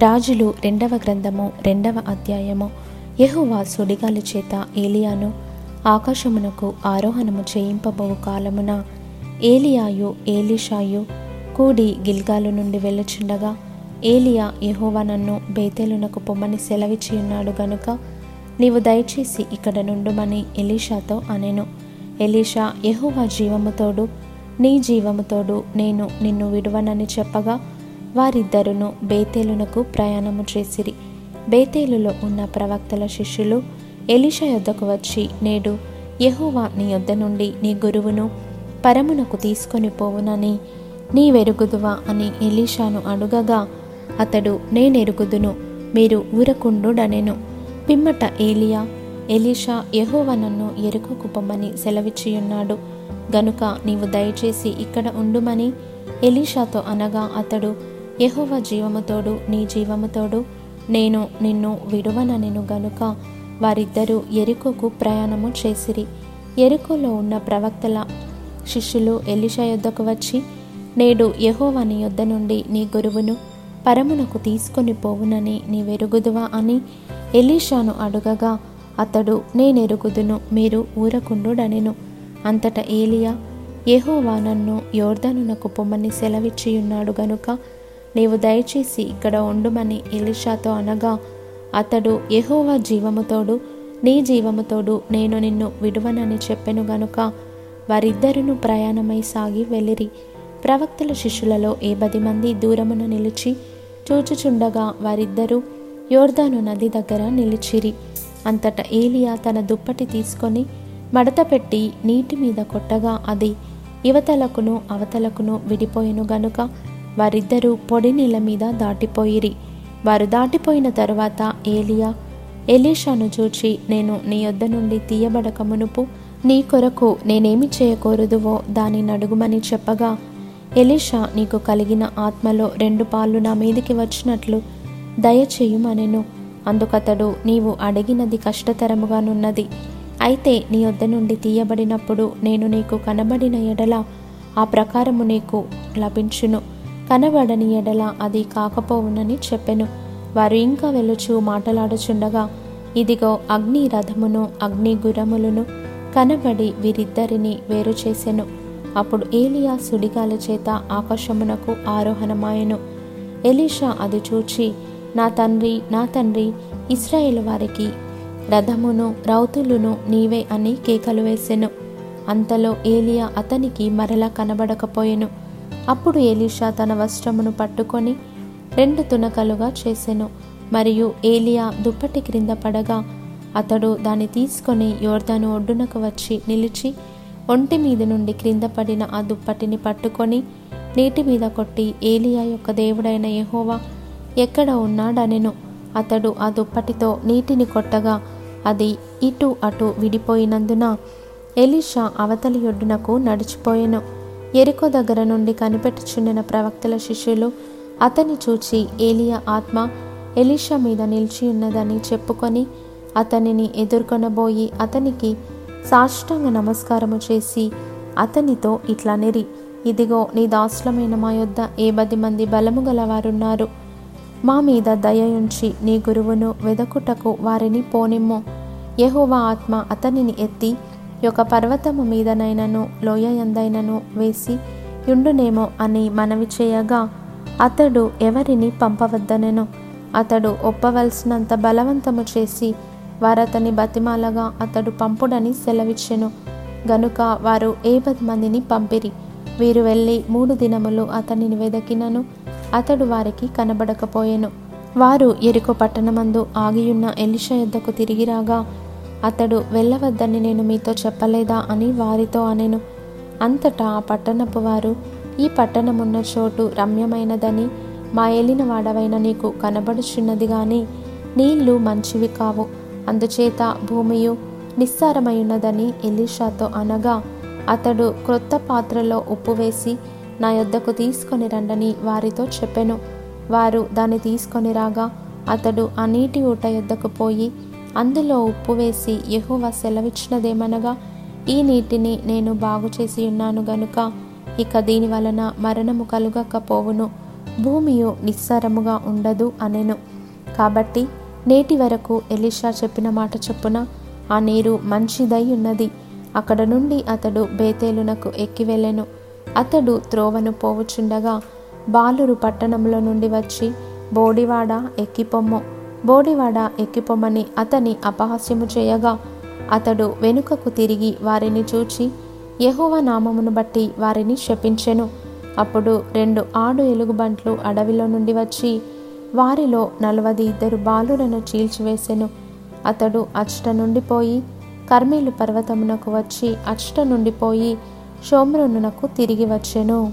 రాజులు రెండవ గ్రంథము రెండవ అధ్యాయము. యహువా సుడిగాలి చేత ఏలియాను ఆకాశమునకు ఆరోహణము చేయింపబోవు కాలమున ఏలియాయు ఏలిషాయు కూడి గిల్గాలు నుండి వెళ్ళుచుండగా ఏలియా యహోవా నన్ను బేతేలునకు పొమ్మని సెలవిచ్చి ఉన్నాడు గనుక నీవు దయచేసి ఇక్కడ నుండుమని ఎలీషాతో అనెను. ఎలీషా యహోవా జీవముతోడు నీ జీవముతోడు నేను నిన్ను విడువనని చెప్పగా వారిద్దరును బేతేలునకు ప్రయాణము చేసిరి. బేతేలులో ఉన్న ప్రవక్తల శిష్యులు ఎలిషా యొద్దకు వచ్చి నేడు యహోవా నీ యొద్ద నుండి నీ గురువును పరమునకు తీసుకొని పోవునని నీ వెరుగుదువా అని ఎలీషాను అడుగగా అతడు నేనెరుగుదును మీరు ఊరకుండుడనెను. పిమ్మట ఏలియా ఎలీషా యహోవ నన్ను ఎరుకకు పొమ్మని సెలవిచ్చియున్నాడు. గనుక నీవు దయచేసి ఇక్కడ ఉండుమని ఎలీషాతో అనగా అతడు యహోవ జీవముతోడు నీ జీవముతోడు నేను నిన్ను విడువననెను గనుక వారిద్దరూ ఎరుకోకు ప్రయాణము చేసిరి. ఎరుకోలో ఉన్న ప్రవక్తల శిష్యులు ఎలీషా యొద్దకు వచ్చి నేడు యెహోవా నీ యొద్ద నుండి నీ గురువును పరమునకు తీసుకొని పోవునని నీ వెరుగుదువా అని ఎలీషాను అడుగగా అతడు నేనెరుగుదును మీరు ఊరకుండుడనెను. అంతట ఏలియా యహోవా నన్ను యోర్ధనునకు పొమ్మని సెలవిచ్చియున్నాడు గనుక నీవు దయచేసి ఇక్కడ ఉండుమని ఎలిషాతో అనగా అతడు యెహోవా జీవముతోడు నీ జీవముతోడు నేను నిన్ను విడువనని చెప్పెను గనుక వారిద్దరును ప్రయాణమై సాగి వెళ్ళిరి. ప్రవక్తల శిష్యులలో ఏ పది మంది దూరమున నిలిచి చూచుచుండగా వారిద్దరూ యోర్దాను నది దగ్గర నిలిచిరి. అంతటా ఏలియా తన దుప్పటి తీసుకొని మడత పెట్టి నీటి మీద కొట్టగా అది యువతలకును అవతలకును విడిపోయెను గనుక వారిద్దరూ పొడి నేల మీద దాటిపోయిరి. వారు దాటిపోయిన తరువాత ఏలియా ఎలీషాను చూచి నేను నీ యొద్ద నుండి తీయబడక మునుపు నీ కొరకు నేనేమి చేయకూరదువో దాని నడుగుమని చెప్పగా ఎలీషా నీకు కలిగిన ఆత్మలో రెండు పాళ్ళు నా మీదికి వచ్చినట్లు దయచేయుమనెను. అందుకతడు నీవు అడిగినది కష్టతరముగానున్నది. అయితే నీ వద్ద నుండి తీయబడినప్పుడు నేను నీకు కనబడిన ఎడల ఆ ప్రకారము నీకు లభించును. కనబడని ఎడల అది కాకపోవునని చెప్పెను. వారు ఇంకా వెలుచు మాటలాడుచుండగా ఇదిగో అగ్ని రథమును అగ్ని గురములను కనబడి వీరిద్దరిని వేరు చేసెను. అప్పుడు ఏలియా సుడిగాలి చేత ఆకాశమునకు ఆరోహణమాయెను. ఎలీషా అది చూచి నా తండ్రి నా తండ్రి ఇస్రాయేల్ వారికి రథమును రౌతులును నీవే అని కేకలు వేసెను. అంతలో ఏలియా అతనికి మరలా కనబడకపోయెను. అప్పుడు ఏలీషా తన వస్త్రమును పట్టుకొని రెండు తునకలుగా చేసెను. మరియు ఏలియా దుప్పటి క్రింద పడగా అతడు దాన్ని తీసుకొని యోర్దాను ఒడ్డునకు వచ్చి నిలిచి ఒంటి మీద నుండి క్రింద పడిన ఆ దుప్పటిని పట్టుకొని నీటి మీద కొట్టి ఏలియా యొక్క దేవుడైన యహోవా ఎక్కడ ఉన్నాడనెను. అతడు ఆ దుప్పటితో నీటిని కొట్టగా అది ఇటు అటు విడిపోయినందున ఎలీషా అవతలి ఒడ్డునకు నడిచిపోయెను. ఎరుకో దగ్గర నుండి కనిపెట్టుచుండిన ప్రవక్తల శిష్యులు అతని చూచి ఏలియా ఆత్మ ఎలీషా మీద నిలిచి ఉన్నదని చెప్పుకొని అతనిని ఎదుర్కొనబోయి అతనికి సాష్టాంగ నమస్కారము చేసి అతనితో ఇట్లా నెరి ఇదిగో నీ దాసులమైన మా యొద్ద ఏ పది మంది బలము గలవారున్నారు. మా మీద దయ ఉంచి నీ గురువును వెదకుటకు వారిని పోనిమ్ము. యహోవా ఆత్మ అతనిని ఎత్తి యొక్క పర్వతము మీదనైనను లోయ ఎందైనను వేసి యుండునేమో అని మనవి చేయగా అతడు ఎవరిని పంపవద్దనెను. అతడు ఒప్పవలసినంత బలవంతము చేసి వారతని బతిమాలగా అతడు పంపుడని సెలవిచ్చెను. గనుక వారు ఏ పది మందిని పంపిరి. వీరు వెళ్ళి మూడు దినములు అతనిని వెదకినను అతడు వారికి కనబడకపోయెను. వారు ఎరుకో పట్టణమందు ఆగియున్న ఎలిష యొద్దకు తిరిగి రాగా అతడు వెళ్ళవద్దని నేను మీతో చెప్పలేదా అని వారితో అనెను. అంతటా ఆ పట్టణపు వారు ఈ పట్టణమున్న చోటు రమ్యమైనదని మా ఏలిన వాడవైన నీకు కనబడుచున్నది గాని నీళ్ళు మంచివి కావు. అందుచేత భూమియు నిస్సారమైనదని ఎలీషాతో అనగా అతడు క్రొత్త పాత్రలో ఉప్పు వేసి నా యొద్దకు తీసుకొని రండని వారితో చెప్పెను. వారు దాన్ని తీసుకొని రాగా అతడు ఆ నీటి ఊట యొద్దకు పోయి అందులో ఉప్పు వేసి యెహోవా సెలవిచ్చినదేమనగా ఈ నీటిని నేను బాగు చేసి ఉన్నాను గనుక ఇక దీని వలన మరణము కలుగకపోవును. భూమియు నిస్సారముగా ఉండదు అనెను. కాబట్టి నేటి వరకు ఎలిషా చెప్పిన మాట చొప్పున ఆ నీరు మంచిదై ఉన్నది. అక్కడ నుండి అతడు బేతేలునకు ఎక్కి వెళ్ళెను. అతడు త్రోవను పోవుచుండగా బాలురు పట్టణంలో నుండి వచ్చి బోడివాడ ఎక్కిపొమ్ము బోడివాడ ఎక్కిపోమని అతని అపహాస్యము చేయగా అతడు వెనుకకు తిరిగి వారిని చూచి యహోవ నామమును బట్టి వారిని శపించెను. అప్పుడు రెండు ఆడు ఎలుగుబంట్లు అడవిలో నుండి వచ్చి వారిలో నలవది ఇద్దరు బాలులను చీల్చివేసెను. అతడు అచ్చట నుండి పోయి కర్మేలు పర్వతమునకు వచ్చి అచ్చట నుండి పోయి షోమ్రోనునకు తిరిగి వచ్చెను.